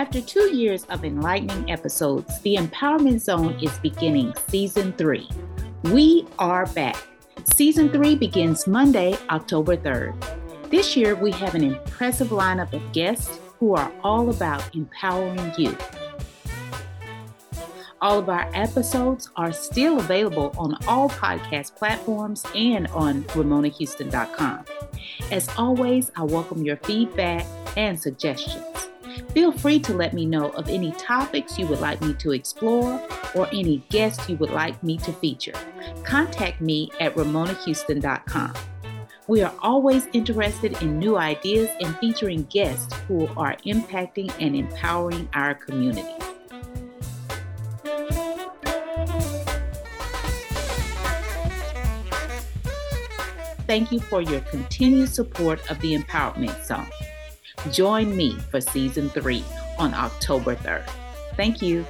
After two years of enlightening episodes, the Empowerment Zone is beginning season three. We are back. Season three begins Monday, October 3rd. This year, we have an impressive lineup of guests who are all about empowering you. All of our episodes are still available on all podcast platforms and on RamonaHouston.com. As always, I welcome your feedback and suggestions. Feel free to let me know of any topics you would like me to explore or any guests you would like me to feature. Contact me at RamonaHouston.com. We are always interested in new ideas and featuring guests who are impacting and empowering our community. Thank you for your continued support of the Empowerment Zone. Join me for season three on October 3rd. Thank you.